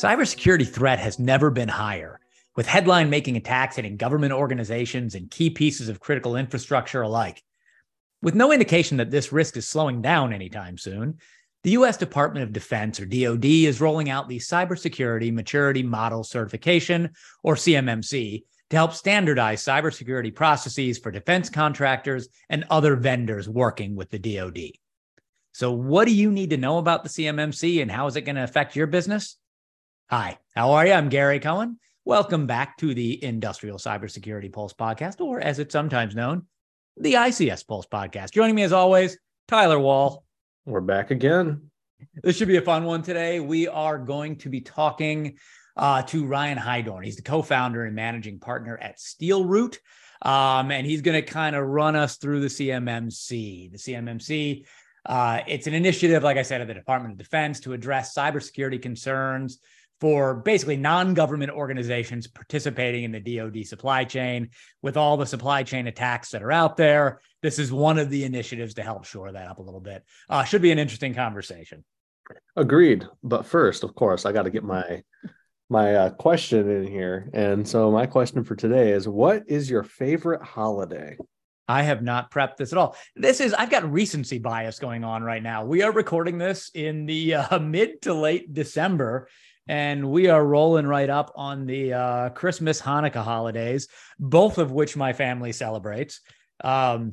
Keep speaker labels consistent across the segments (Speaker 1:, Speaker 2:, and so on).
Speaker 1: Cybersecurity threat has never been higher, with headline making attacks hitting government organizations and key pieces of critical infrastructure alike. With no indication that this risk is slowing down anytime soon, the US Department of Defense, or DoD, is rolling out the Cybersecurity Maturity Model Certification, or CMMC, to help standardize cybersecurity processes for defense contractors and other vendors working with the DoD. So, what do you need to know about the CMMC and how is it going to affect your business? Hi, how are you? I'm Gary Cohen. Welcome back to the Industrial Cybersecurity Pulse podcast, or as it's sometimes known, the ICS Pulse podcast. Joining me as always, Tyler Wall.
Speaker 2: We're back again.
Speaker 1: This should be a fun one today. We are going to be talking uh, to Ryan Heidorn. He's the co-founder and managing partner at SteelRoot. Um, and he's going to kind of run us through the CMMC. The CMMC, uh, it's an initiative, like I said, of the Department of Defense to address cybersecurity concerns for basically non-government organizations participating in the DoD supply chain with all the supply chain attacks that are out there. This is one of the initiatives to help shore that up a little bit. Uh, should be an interesting conversation.
Speaker 2: Agreed. But first, of course, I got to get my my uh, question in here. And so my question for today is what is your favorite holiday?
Speaker 1: I have not prepped this at all. This is I've got recency bias going on right now. We are recording this in the uh, mid to late December and we are rolling right up on the uh, Christmas Hanukkah holidays, both of which my family celebrates. Um,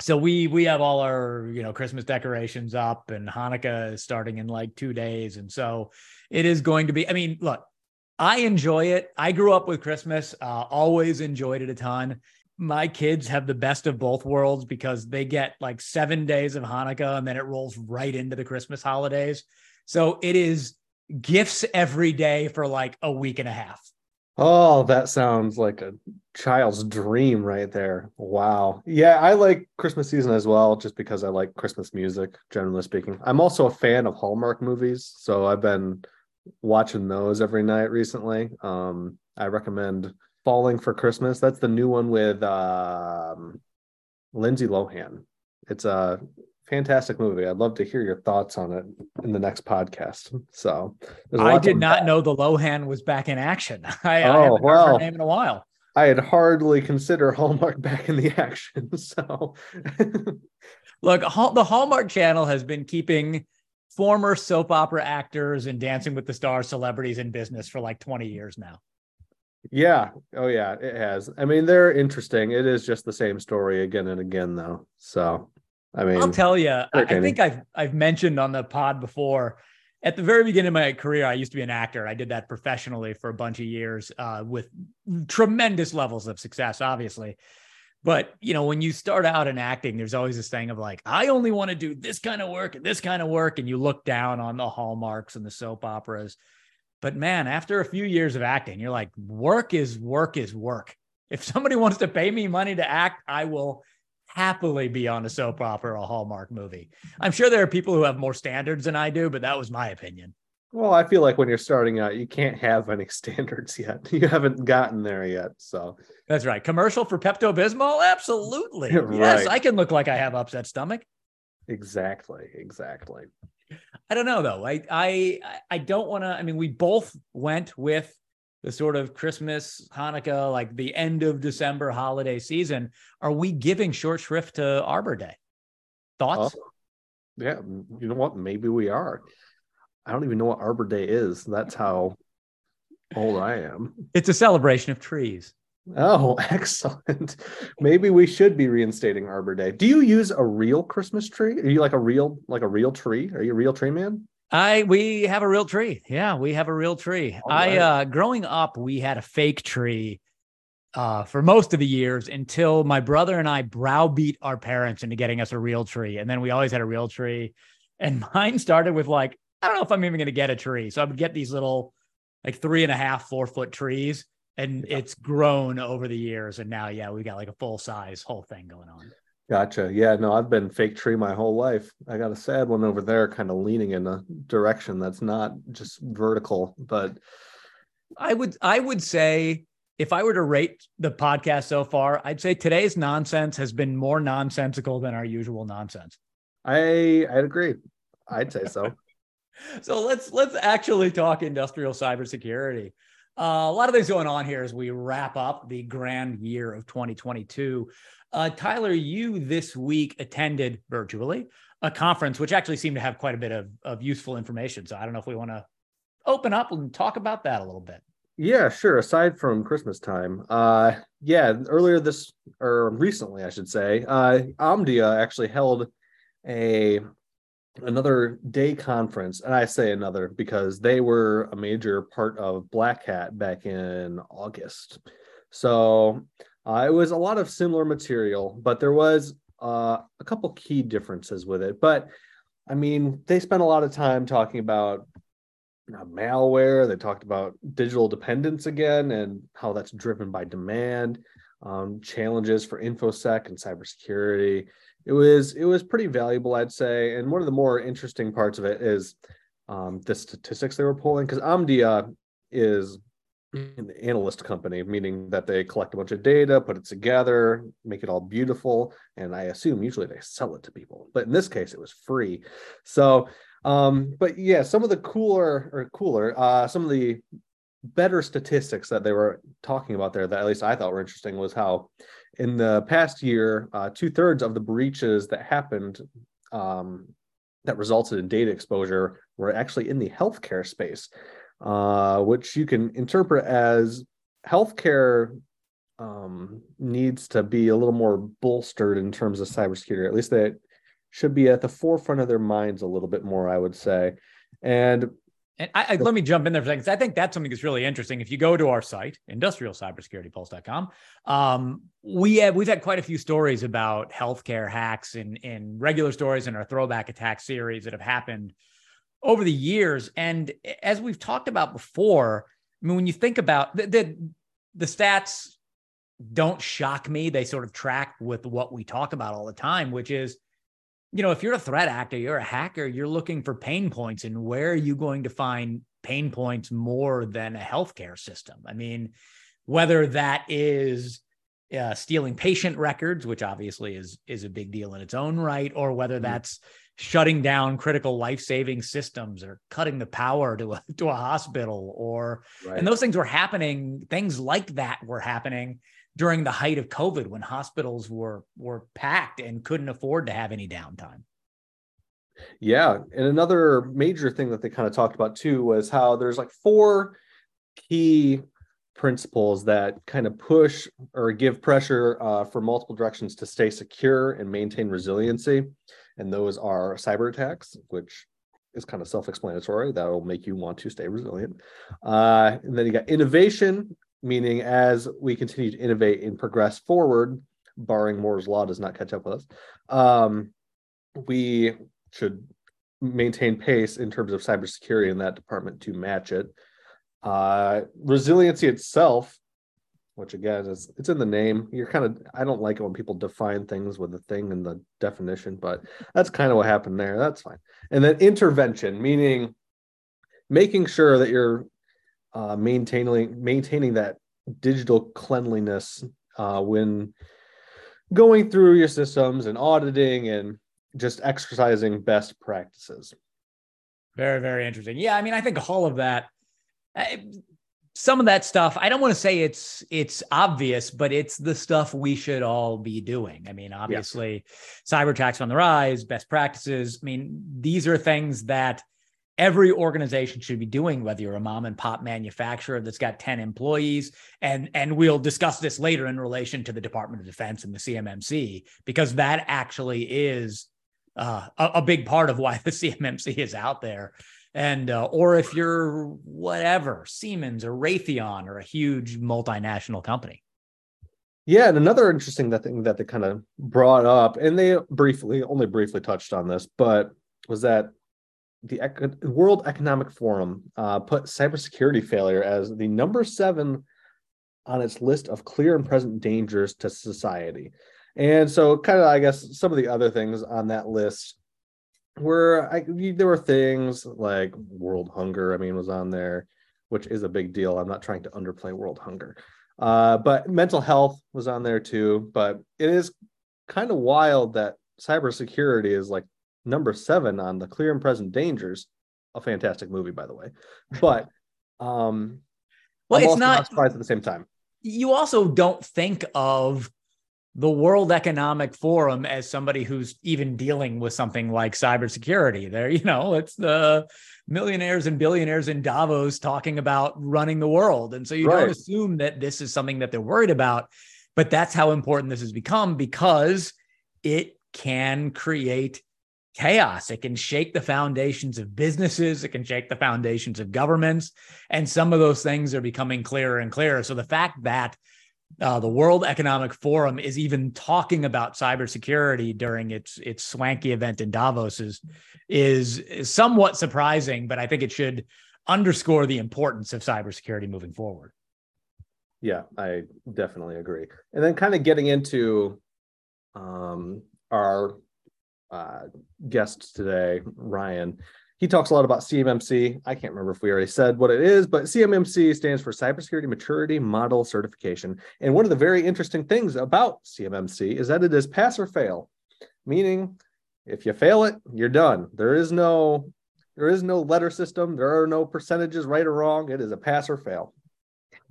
Speaker 1: so we we have all our you know Christmas decorations up, and Hanukkah is starting in like two days, and so it is going to be. I mean, look, I enjoy it. I grew up with Christmas, uh, always enjoyed it a ton. My kids have the best of both worlds because they get like seven days of Hanukkah, and then it rolls right into the Christmas holidays. So it is gifts every day for like a week and a half.
Speaker 2: Oh, that sounds like a child's dream right there. Wow. Yeah, I like Christmas season as well, just because I like Christmas music, generally speaking. I'm also a fan of Hallmark movies, so I've been watching those every night recently. Um, I recommend Falling for Christmas. That's the new one with um, Lindsay Lohan. It's a fantastic movie. I'd love to hear your thoughts on it in the next podcast. So
Speaker 1: I did not know the Lohan was back in action. I, oh, I haven't well, heard her name in a while.
Speaker 2: I had hardly considered Hallmark back in the action. So
Speaker 1: look, the Hallmark channel has been keeping former soap opera actors and dancing with the stars celebrities in business for like 20 years now.
Speaker 2: Yeah. Oh yeah, it has. I mean, they're interesting. It is just the same story again and again though. So I mean,
Speaker 1: I'll tell you, I, I think I've I've mentioned on the pod before. At the very beginning of my career, I used to be an actor. I did that professionally for a bunch of years uh, with tremendous levels of success, obviously. But you know, when you start out in acting, there's always this thing of like, I only want to do this kind of work and this kind of work, and you look down on the hallmarks and the soap operas. But man, after a few years of acting, you're like, work is work is work. If somebody wants to pay me money to act, I will happily be on a soap opera or a Hallmark movie. I'm sure there are people who have more standards than I do, but that was my opinion.
Speaker 2: Well, I feel like when you're starting out, you can't have any standards yet. You haven't gotten there yet. So
Speaker 1: that's right. Commercial for Pepto Bismol? Absolutely. right. Yes, I can look like I have upset stomach.
Speaker 2: Exactly. Exactly.
Speaker 1: I don't know though. I I I don't want to. I mean, we both went with the sort of Christmas, Hanukkah, like the end of December holiday season, are we giving short shrift to Arbor Day? Thoughts?
Speaker 2: Oh, yeah, you know what? Maybe we are. I don't even know what Arbor Day is. That's how old I am.
Speaker 1: It's a celebration of trees.
Speaker 2: Oh, excellent. Maybe we should be reinstating Arbor Day. Do you use a real Christmas tree? Are you like a real like a real tree? Are you a real tree man?
Speaker 1: I we have a real tree. Yeah, we have a real tree. I uh growing up, we had a fake tree uh for most of the years until my brother and I browbeat our parents into getting us a real tree. And then we always had a real tree. And mine started with like, I don't know if I'm even gonna get a tree. So I would get these little like three and a half, four foot trees. And yeah. it's grown over the years. And now, yeah, we got like a full size whole thing going on.
Speaker 2: Gotcha. Yeah, no, I've been fake tree my whole life. I got a sad one over there, kind of leaning in a direction that's not just vertical, but
Speaker 1: I would I would say if I were to rate the podcast so far, I'd say today's nonsense has been more nonsensical than our usual nonsense.
Speaker 2: I I'd agree. I'd say so.
Speaker 1: so let's let's actually talk industrial cybersecurity. Uh, a lot of things going on here as we wrap up the grand year of 2022. Uh, Tyler, you this week attended virtually a conference, which actually seemed to have quite a bit of, of useful information. So I don't know if we want to open up and talk about that a little bit.
Speaker 2: Yeah, sure. Aside from Christmas time, uh, yeah, earlier this or recently, I should say, uh, Omdia actually held a another day conference, and I say another because they were a major part of Black Hat back in August. So uh, it was a lot of similar material, but there was uh, a couple key differences with it. But I mean, they spent a lot of time talking about malware. They talked about digital dependence again and how that's driven by demand, um, challenges for infosec and cybersecurity. It was it was pretty valuable, I'd say. And one of the more interesting parts of it is um, the statistics they were pulling because Omdia is an analyst company, meaning that they collect a bunch of data, put it together, make it all beautiful, and I assume usually they sell it to people. But in this case, it was free. So, um, but yeah, some of the cooler or cooler, uh, some of the better statistics that they were talking about there that at least I thought were interesting was how in the past year, uh, two thirds of the breaches that happened um, that resulted in data exposure were actually in the healthcare space uh, which you can interpret as healthcare um, needs to be a little more bolstered in terms of cybersecurity. At least that should be at the forefront of their minds a little bit more, I would say. And
Speaker 1: and I, I, let me jump in there for a second. I think that's something that's really interesting. If you go to our site, industrialcybersecuritypulse.com, um, we have we've had quite a few stories about healthcare hacks in in regular stories in our throwback attack series that have happened over the years. And as we've talked about before, I mean, when you think about the, the, the stats don't shock me. They sort of track with what we talk about all the time, which is, you know, if you're a threat actor, you're a hacker, you're looking for pain points. And where are you going to find pain points more than a healthcare system? I mean, whether that is uh, stealing patient records, which obviously is is a big deal in its own right, or whether mm-hmm. that's shutting down critical life-saving systems or cutting the power to a, to a hospital or right. and those things were happening things like that were happening during the height of covid when hospitals were were packed and couldn't afford to have any downtime
Speaker 2: yeah and another major thing that they kind of talked about too was how there's like four key principles that kind of push or give pressure uh, for multiple directions to stay secure and maintain resiliency and those are cyber attacks, which is kind of self-explanatory. That will make you want to stay resilient. Uh, and then you got innovation, meaning as we continue to innovate and progress forward, barring Moore's law does not catch up with us, um, we should maintain pace in terms of cybersecurity in that department to match it. Uh, resiliency itself which again is it's in the name. You're kind of I don't like it when people define things with the thing and the definition, but that's kind of what happened there. That's fine. And then intervention, meaning making sure that you're uh, maintaining maintaining that digital cleanliness uh, when going through your systems and auditing and just exercising best practices.
Speaker 1: Very, very interesting. Yeah, I mean, I think all of that some of that stuff i don't want to say it's it's obvious but it's the stuff we should all be doing. I mean obviously yeah. cyber attacks on the rise best practices. I mean these are things that every organization should be doing whether you're a mom and pop manufacturer that's got 10 employees and and we'll discuss this later in relation to the department of defense and the cmmc because that actually is uh, a, a big part of why the cmmc is out there and uh, or if you're whatever Siemens or Raytheon or a huge multinational company.
Speaker 2: Yeah, and another interesting thing that they kind of brought up, and they briefly, only briefly touched on this, but was that the World Economic Forum uh, put cybersecurity failure as the number seven on its list of clear and present dangers to society. And so, kind of, I guess, some of the other things on that list where I there were things like world hunger. I mean, was on there, which is a big deal. I'm not trying to underplay world hunger. Uh, but mental health was on there too. But it is kind of wild that cybersecurity is like number seven on the clear and present dangers. A fantastic movie, by the way. But um,
Speaker 1: well,
Speaker 2: I'm
Speaker 1: it's not,
Speaker 2: not surprised at the same time.
Speaker 1: You also don't think of the World Economic Forum as somebody who's even dealing with something like cybersecurity. There, you know, it's the millionaires and billionaires in Davos talking about running the world. And so you right. don't assume that this is something that they're worried about. But that's how important this has become because it can create chaos. It can shake the foundations of businesses. It can shake the foundations of governments. And some of those things are becoming clearer and clearer. So the fact that uh, the World Economic Forum is even talking about cybersecurity during its its swanky event in Davos is, is is somewhat surprising, but I think it should underscore the importance of cybersecurity moving forward.
Speaker 2: Yeah, I definitely agree. And then kind of getting into um, our uh, guest today, Ryan, he talks a lot about CMMC. I can't remember if we already said what it is, but CMMC stands for Cybersecurity Maturity Model Certification. And one of the very interesting things about CMMC is that it is pass or fail, meaning if you fail it, you're done. There is no there is no letter system. There are no percentages right or wrong. It is a pass or fail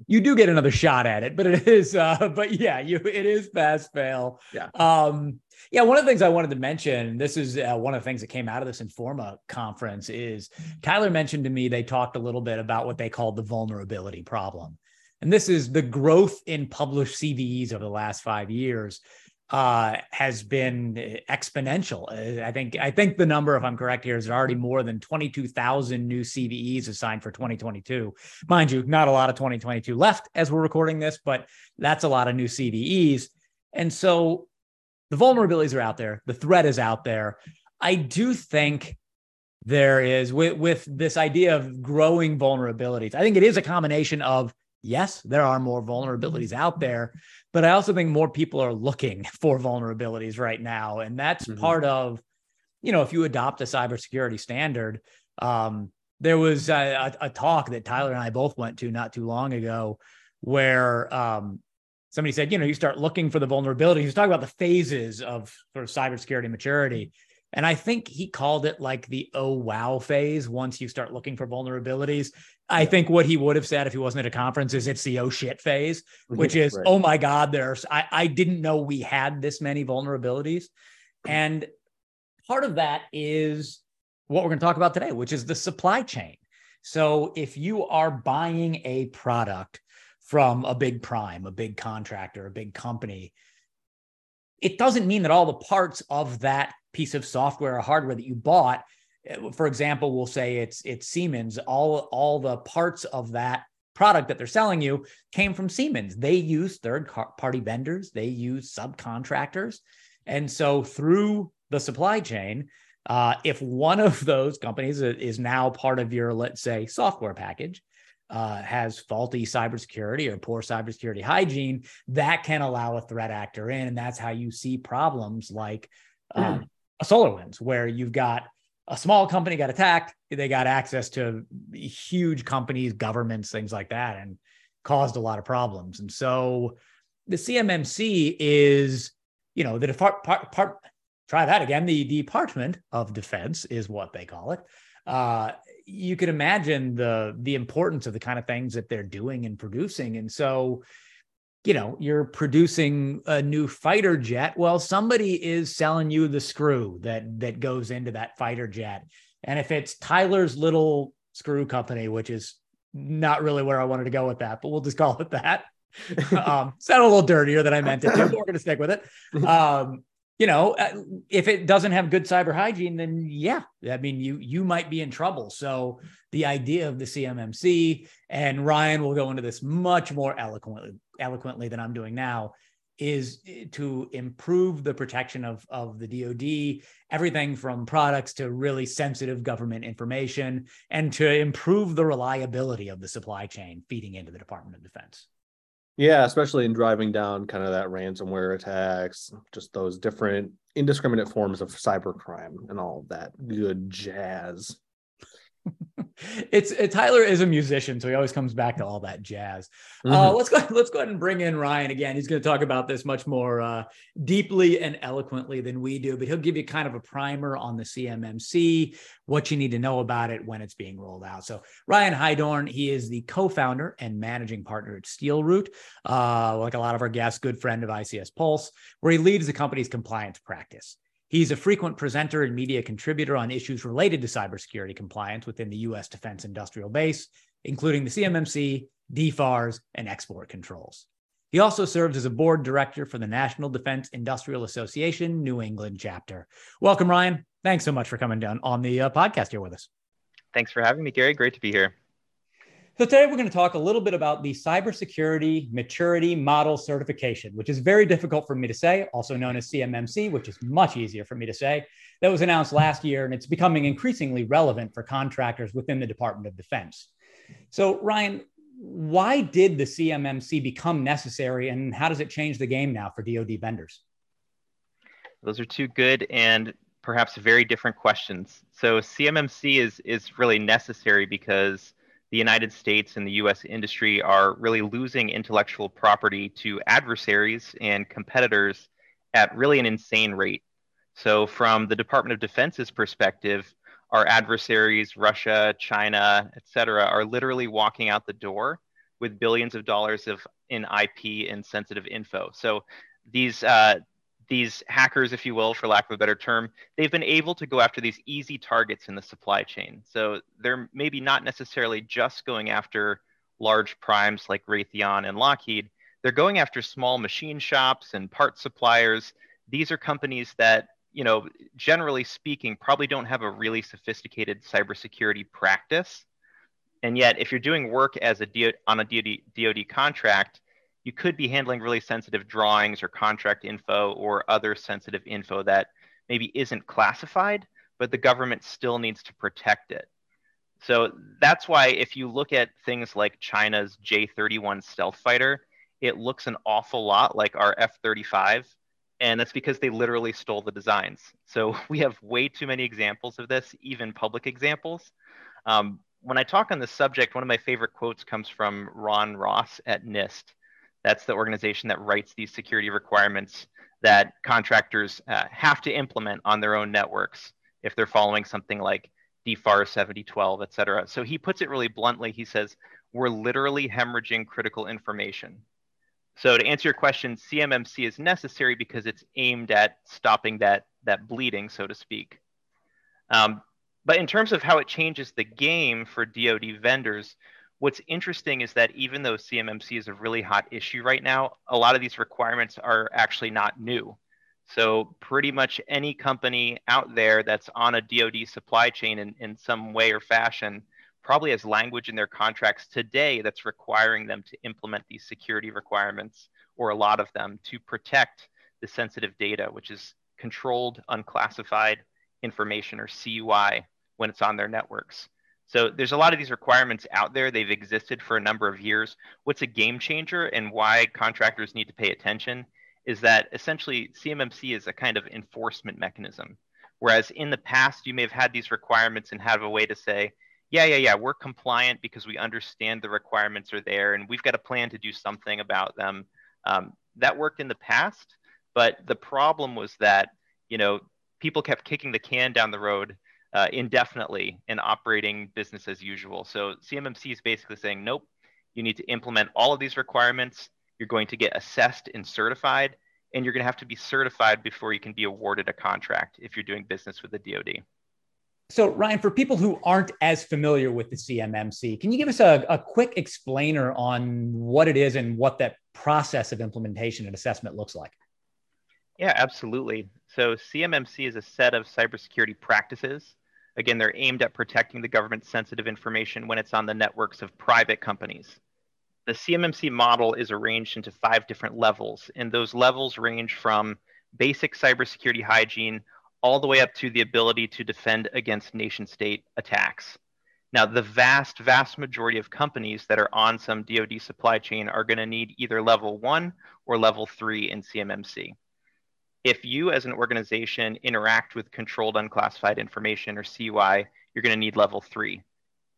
Speaker 1: you do get another shot at it, but it is, uh, but yeah, you it is pass fail.
Speaker 2: Yeah.
Speaker 1: Um, yeah. One of the things I wanted to mention, this is uh, one of the things that came out of this Informa conference, is Tyler mentioned to me they talked a little bit about what they called the vulnerability problem, and this is the growth in published CVEs over the last five years uh, has been exponential. Uh, I think I think the number, if I'm correct here, is already more than 22,000 new CVEs assigned for 2022. Mind you, not a lot of 2022 left as we're recording this, but that's a lot of new CVEs. And so the vulnerabilities are out there. The threat is out there. I do think there is with with this idea of growing vulnerabilities. I think it is a combination of yes, there are more vulnerabilities out there, but I also think more people are looking for vulnerabilities right now. And that's mm-hmm. part of, you know, if you adopt a cybersecurity standard, um, there was a, a, talk that Tyler and I both went to not too long ago where um, somebody said, you know, you start looking for the vulnerability. He was talking about the phases of sort of cybersecurity maturity. And I think he called it like the oh wow phase once you start looking for vulnerabilities. I think what he would have said if he wasn't at a conference is it's the oh shit phase, which is, right. oh my God, there's I, I didn't know we had this many vulnerabilities. And part of that is what we're going to talk about today, which is the supply chain. So if you are buying a product from a big prime, a big contractor, a big company, it doesn't mean that all the parts of that piece of software or hardware that you bought for example we'll say it's it's siemens all all the parts of that product that they're selling you came from siemens. They use third party vendors. They use subcontractors. And so through the supply chain uh, if one of those companies is now part of your let's say software package uh, has faulty cybersecurity or poor cybersecurity hygiene, that can allow a threat actor in. And that's how you see problems like um, a SolarWinds, where you've got a small company got attacked, they got access to huge companies, governments, things like that, and caused a lot of problems. And so the CMMC is, you know, the depart, part, part, try that again. The Department of Defense is what they call it. Uh, you can imagine the the importance of the kind of things that they're doing and producing, and so you know, you're producing a new fighter jet. Well, somebody is selling you the screw that that goes into that fighter jet. And if it's Tyler's little screw company, which is not really where I wanted to go with that, but we'll just call it that. um, sound a little dirtier than I meant it to. But we're going to stick with it. Um, you know, uh, if it doesn't have good cyber hygiene, then yeah, I mean, you you might be in trouble. So the idea of the CMMC and Ryan will go into this much more eloquently eloquently than I'm doing now is to improve the protection of of the DoD, everything from products to really sensitive government information, and to improve the reliability of the supply chain feeding into the Department of Defense.
Speaker 2: Yeah, especially in driving down kind of that ransomware attacks, just those different indiscriminate forms of cybercrime and all that good jazz.
Speaker 1: It's it, Tyler is a musician, so he always comes back to all that jazz. Uh, mm-hmm. Uh, let's go. Let's go ahead and bring in Ryan again. He's going to talk about this much more uh, deeply and eloquently than we do, but he'll give you kind of a primer on the CMMC, what you need to know about it when it's being rolled out. So Ryan Heidorn, he is the co-founder and managing partner at SteelRoot, uh, like a lot of our guests, good friend of ICS Pulse, where he leads the company's compliance practice. He's a frequent presenter and media contributor on issues related to cybersecurity compliance within the U.S. defense industrial base, including the CMMC, DFARS, and export controls. He also serves as a board director for the National Defense Industrial Association New England chapter. Welcome, Ryan. Thanks so much for coming down on the uh, podcast here with us.
Speaker 3: Thanks for having me, Gary. Great to be here.
Speaker 1: So today we're going to talk a little bit about the cybersecurity maturity model certification, which is very difficult for me to say, also known as CMMC, which is much easier for me to say. That was announced last year, and it's becoming increasingly relevant for contractors within the Department of Defense. So, Ryan, why did the CMMC become necessary, and how does it change the game now for DoD vendors?
Speaker 3: Those are two good and perhaps very different questions. So, CMMC is is really necessary because the United States and the US industry are really losing intellectual property to adversaries and competitors at really an insane rate. So, from the Department of Defense's perspective, our adversaries, Russia, China, et cetera, are literally walking out the door with billions of dollars of in IP and sensitive info. So, these uh, these hackers, if you will, for lack of a better term, they've been able to go after these easy targets in the supply chain. So they're maybe not necessarily just going after large primes like Raytheon and Lockheed. They're going after small machine shops and part suppliers. These are companies that, you know, generally speaking, probably don't have a really sophisticated cybersecurity practice. And yet, if you're doing work as a DO, on a DoD, DoD contract, you could be handling really sensitive drawings or contract info or other sensitive info that maybe isn't classified, but the government still needs to protect it. So that's why if you look at things like China's J 31 stealth fighter, it looks an awful lot like our F 35. And that's because they literally stole the designs. So we have way too many examples of this, even public examples. Um, when I talk on this subject, one of my favorite quotes comes from Ron Ross at NIST. That's the organization that writes these security requirements that contractors uh, have to implement on their own networks if they're following something like DFAR 7012, et cetera. So he puts it really bluntly. He says, we're literally hemorrhaging critical information. So to answer your question, CMMC is necessary because it's aimed at stopping that, that bleeding, so to speak. Um, but in terms of how it changes the game for DoD vendors, what's interesting is that even though CMMC is a really hot issue right now, a lot of these requirements are actually not new. So pretty much any company out there that's on a DoD supply chain in, in some way or fashion probably has language in their contracts today that's requiring them to implement these security requirements or a lot of them to protect the sensitive data, which is controlled unclassified information or CUI when it's on their networks. So there's a lot of these requirements out there. They've existed for a number of years. What's a game changer and why contractors need to pay attention is that essentially CMMC is a kind of enforcement mechanism. Whereas in the past, you may have had these requirements and have a way to say, yeah, yeah, yeah, we're compliant because we understand the requirements are there and we've got a plan to do something about them. Um, that worked in the past, but the problem was that, you know, people kept kicking the can down the road uh, indefinitely and operating business as usual. So CMMC is basically saying, nope, you need to implement all of these requirements. You're going to get assessed and certified, and you're going to have to be certified before you can be awarded a contract if you're doing business with the DoD.
Speaker 1: So, Ryan, for people who aren't as familiar with the CMMC, can you give us a, a quick explainer on what it is and what that process of implementation and assessment looks like?
Speaker 3: Yeah, absolutely. So CMMC is a set of cybersecurity practices. Again, they're aimed at protecting the government's sensitive information when it's on the networks of private companies. The CMMC model is arranged into five different levels, and those levels range from basic cybersecurity hygiene all the way up to the ability to defend against nation state attacks. Now, the vast, vast majority of companies that are on some DoD supply chain are going to need either level one or level three in CMMC if you as an organization interact with controlled unclassified information or CUI, you're going to need level three.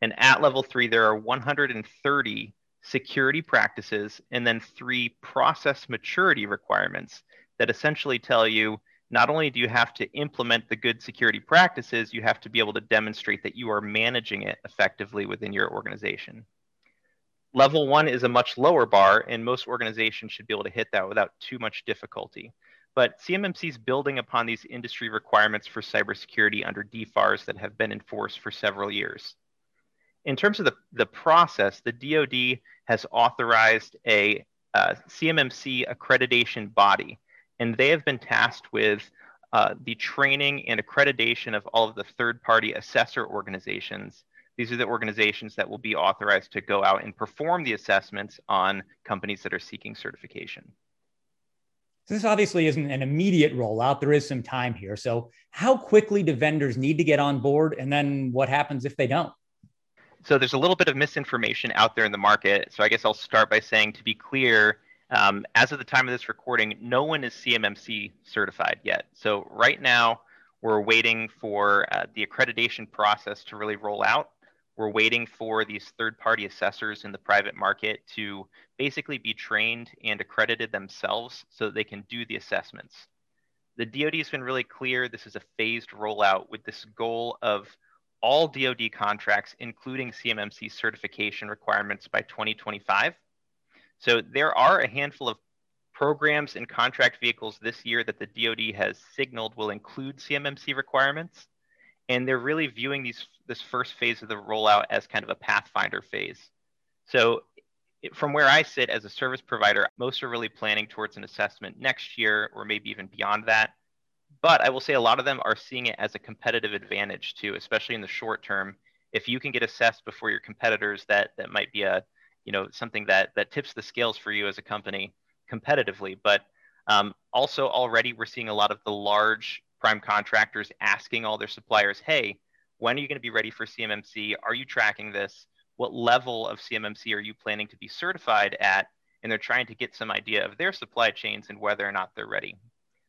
Speaker 3: And at level three, there are 130 security practices and then three process maturity requirements that essentially tell you not only do you have to implement the good security practices, you have to be able to demonstrate that you are managing it effectively within your organization. Level one is a much lower bar, and most organizations should be able to hit that without too much difficulty. But CMMC is building upon these industry requirements for cybersecurity under DFARS that have been enforced for several years. In terms of the, the process, the DoD has authorized a uh, CMMC accreditation body, and they have been tasked with uh, the training and accreditation of all of the third party assessor organizations these are the organizations that will be authorized to go out and perform the assessments on companies that are seeking certification.
Speaker 1: This obviously isn't an immediate rollout. There is some time here. So, how quickly do vendors need to get on board? And then what happens if they don't?
Speaker 3: So, there's a little bit of misinformation out there in the market. So, I guess I'll start by saying to be clear, um, as of the time of this recording, no one is CMMC certified yet. So, right now, we're waiting for uh, the accreditation process to really roll out. We're waiting for these third party assessors in the private market to basically be trained and accredited themselves so that they can do the assessments. The DoD has been really clear this is a phased rollout with this goal of all DoD contracts, including CMMC certification requirements by 2025. So there are a handful of programs and contract vehicles this year that the DoD has signaled will include CMMC requirements and they're really viewing these this first phase of the rollout as kind of a pathfinder phase. So from where I sit as a service provider, most are really planning towards an assessment next year or maybe even beyond that. But I will say a lot of them are seeing it as a competitive advantage too, especially in the short term. If you can get assessed before your competitors, that that might be a you know something that that tips the scales for you as a company competitively. But um, also already we're seeing a lot of the large prime contractors asking all their suppliers, hey, when are you going to be ready for CMMC? Are you tracking this? What level of CMMC are you planning to be certified at? And they're trying to get some idea of their supply chains and whether or not they're ready.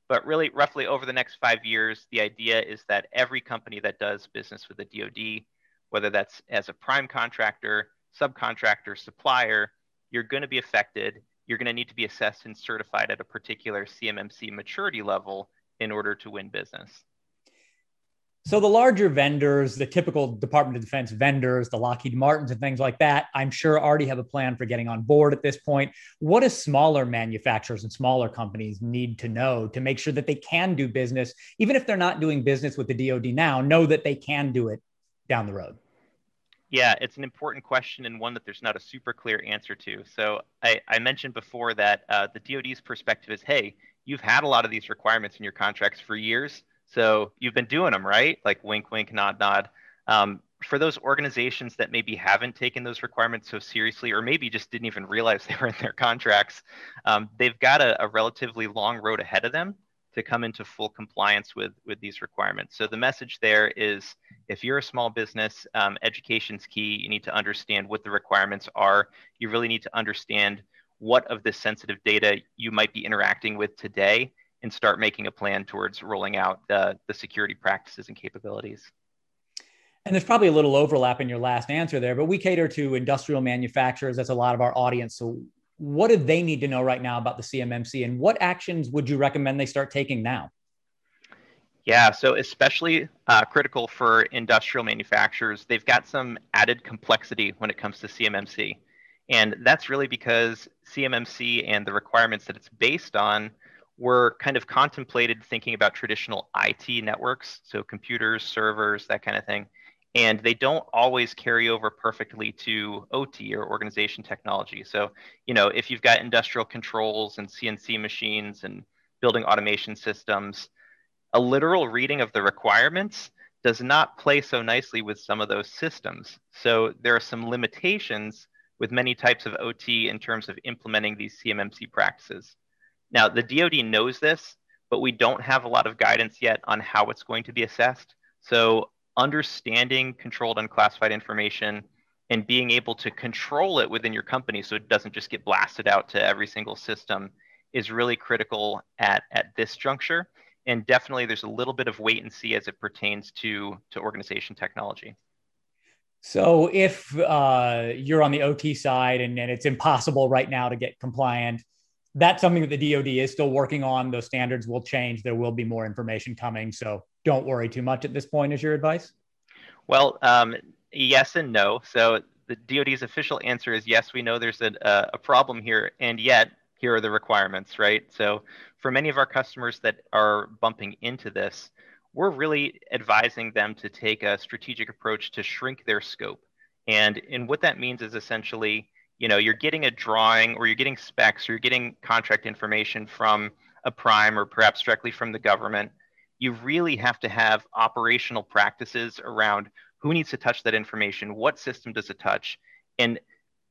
Speaker 3: But really, roughly over the next five years, the idea is that every company that does business with the DoD, whether that's as a prime contractor, subcontractor, supplier, you're going to be affected. You're going to need to be assessed and certified at a particular CMMC maturity level in order to win business.
Speaker 1: So the larger vendors, the typical Department of Defense vendors, the Lockheed Martins and things like that, I'm sure already have a plan for getting on board at this point. What do smaller manufacturers and smaller companies need to know to make sure that they can do business, even if they're not doing business with the DoD now, know that they can do it down the road?
Speaker 3: Yeah, it's an important question and one that there's not a super clear answer to. So I, I mentioned before that uh, the DoD's perspective is, hey, you've had a lot of these requirements in your contracts for years. So you've been doing them, right? Like wink, wink, nod, nod. Um, for those organizations that maybe haven't taken those requirements so seriously, or maybe just didn't even realize they were in their contracts, um, they've got a, a, relatively long road ahead of them to come into full compliance with, with these requirements. So the message there is if you're a small business, um, education's key. You need to understand what the requirements are. You really need to understand what of this sensitive data you might be interacting with today and start making a plan towards rolling out the, the security practices and capabilities.
Speaker 1: And there's probably a little overlap in your last answer there, but we cater to industrial manufacturers. That's a lot of our audience. So, what do they need to know right now about the CMMC and what actions would you recommend they start taking now?
Speaker 3: Yeah, so especially uh, critical for industrial manufacturers, they've got some added complexity when it comes to CMMC. And that's really because CMMC and the requirements that it's based on were kind of contemplated thinking about traditional IT networks, so computers, servers, that kind of thing. And they don't always carry over perfectly to OT or organization technology. So, you know, if you've got industrial controls and CNC machines and building automation systems, a literal reading of the requirements does not play so nicely with some of those systems. So there are some limitations with many types of OT in terms of implementing these CMMC practices. Now, the DoD knows this, but we don't have a lot of guidance yet on how it's going to be assessed. So, understanding controlled unclassified information and being able to control it within your company so it doesn't just get blasted out to every single system is really critical at, at this juncture. And definitely, there's a little bit of wait and see as it pertains to, to organization technology.
Speaker 1: So if uh, you're on the OT side and, and it's impossible right now to get compliant, that's something that the DoD is still working on. Those standards will change. There will be more information coming. So don't worry too much at this point. Is your advice?
Speaker 3: Well, um, yes and no. So the DoD's official answer is yes. We know there's a, a problem here, and yet here are the requirements, right? So for many of our customers that are bumping into this, we're really advising them to take a strategic approach to shrink their scope. And, and what that means is essentially, you know, you're getting a drawing or you're getting specs or you're getting contract information from a prime or perhaps directly from the government. You really have to have operational practices around who needs to touch that information, what system does it touch, and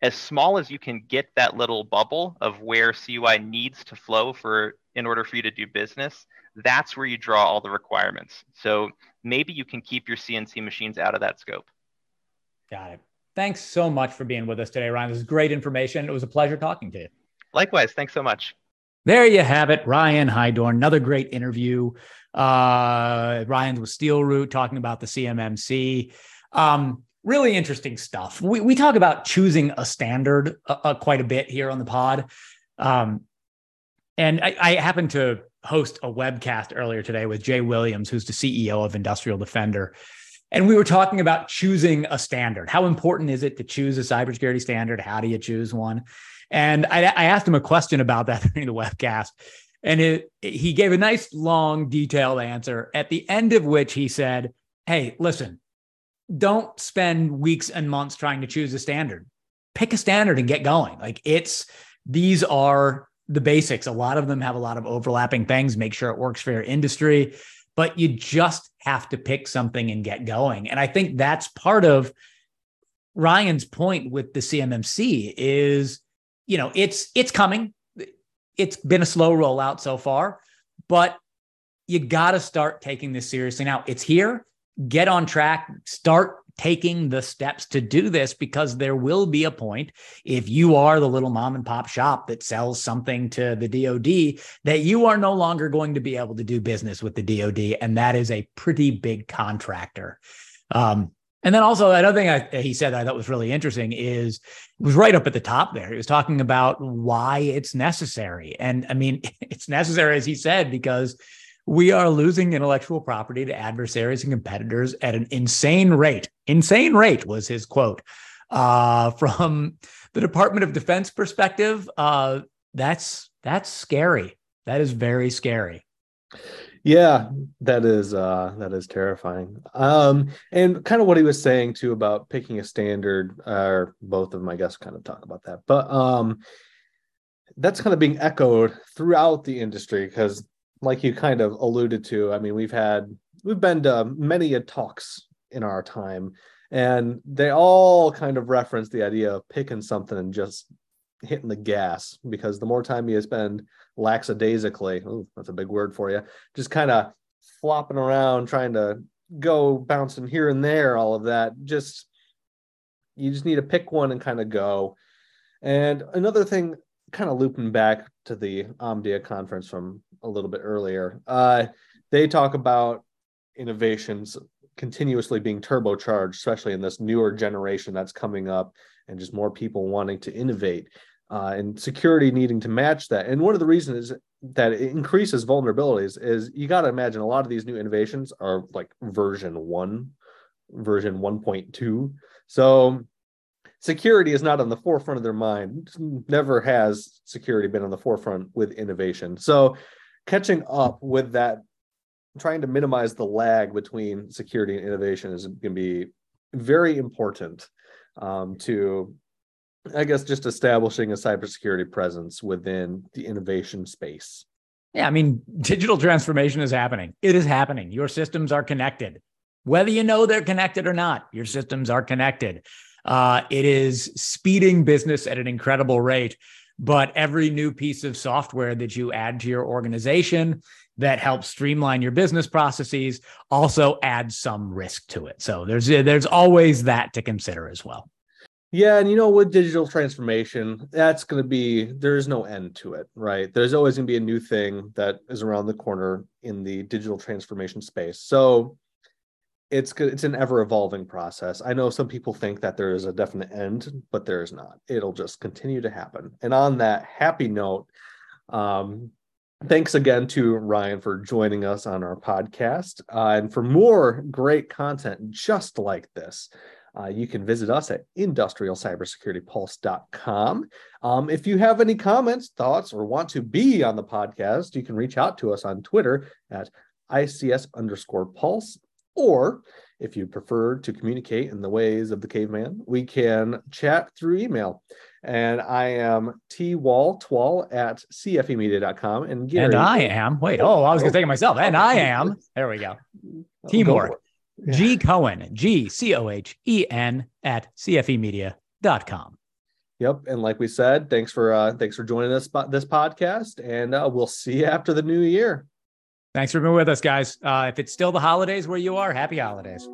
Speaker 3: as small as you can get that little bubble of where CUI needs to flow for in order for you to do business, that's where you draw all the requirements. So maybe you can keep your CNC machines out of that scope.
Speaker 1: Got it. Thanks so much for being with us today, Ryan. This is great information. It was a pleasure talking to you.
Speaker 3: Likewise. Thanks so much.
Speaker 1: There you have it, Ryan Heidorn. Another great interview. Uh, Ryan's with Steel Root talking about the CMMC. Um, really interesting stuff. We, we talk about choosing a standard uh, uh, quite a bit here on the pod. Um, and I, I happened to host a webcast earlier today with Jay Williams, who's the CEO of Industrial Defender. And we were talking about choosing a standard. How important is it to choose a cybersecurity standard? How do you choose one? And I, I asked him a question about that during the webcast. And it, he gave a nice, long, detailed answer, at the end of which he said, Hey, listen, don't spend weeks and months trying to choose a standard. Pick a standard and get going. Like it's, these are the basics. A lot of them have a lot of overlapping things. Make sure it works for your industry, but you just have to pick something and get going. And I think that's part of Ryan's point with the CMMC is, you know, it's it's coming. It's been a slow rollout so far, but you got to start taking this seriously now. It's here. Get on track. Start taking the steps to do this because there will be a point if you are the little mom and pop shop that sells something to the DoD that you are no longer going to be able to do business with the DoD, and that is a pretty big contractor. Um, and then also another thing I, he said that I thought was really interesting is was right up at the top there. He was talking about why it's necessary, and I mean it's necessary as he said because we are losing intellectual property to adversaries and competitors at an insane rate. Insane rate was his quote. Uh, from the Department of Defense perspective, uh, that's that's scary. That is very scary.
Speaker 2: Yeah, that is uh that is terrifying. Um and kind of what he was saying too about picking a standard or both of my guests kind of talk about that. But um that's kind of being echoed throughout the industry because like you kind of alluded to, I mean, we've had we've been to many a talks in our time, and they all kind of reference the idea of picking something and just hitting the gas because the more time you spend lackadaisically, oh, that's a big word for you, just kind of flopping around trying to go bouncing here and there, all of that, just you just need to pick one and kind of go. And another thing, kind of looping back to the Omdia conference from a little bit earlier. Uh, they talk about innovations continuously being turbocharged, especially in this newer generation that's coming up, and just more people wanting to innovate. Uh, and security needing to match that. And one of the reasons that it increases vulnerabilities is you got to imagine a lot of these new innovations are like version one, version 1.2. So security is not on the forefront of their mind. Never has security been on the forefront with innovation. So catching up with that, trying to minimize the lag between security and innovation is going to be very important um, to, I guess, just establishing a cybersecurity presence within the innovation space.
Speaker 1: Yeah, I mean, digital transformation is happening. It is happening. Your systems are connected. Whether you know they're connected or not, your systems are connected. Uh, it is speeding business at an incredible rate. But every new piece of software that you add to your organization that helps streamline your business processes also adds some risk to it. So there's there's always that to consider as well.
Speaker 2: Yeah, and you know, with digital transformation, that's going to be there is no end to it, right? There's always going to be a new thing that is around the corner in the digital transformation space. So it's good. It's an ever evolving process. I know some people think that there is a definite end, but there is not. It'll just continue to happen. And on that happy note, um, thanks again to Ryan for joining us on our podcast. Uh, and for more great content just like this, uh, you can visit us at industrialcybersecuritypulse.com. Um, if you have any comments, thoughts, or want to be on the podcast, you can reach out to us on Twitter at ICS underscore pulse. Or if you prefer to communicate in the ways of the caveman, we can chat through email. And I am T Wall Twall at CFEmedia.com. And Gary.
Speaker 1: And I am. Wait, oh, I was going to take it myself. And I am. There we go. Teamwork. Yeah. G Cohen, G C O H E N at CFEmedia.com.
Speaker 2: Yep, and like we said, thanks for uh, thanks for joining us this podcast, and uh, we'll see you after the new year.
Speaker 1: Thanks for being with us, guys. Uh, if it's still the holidays where you are, happy holidays.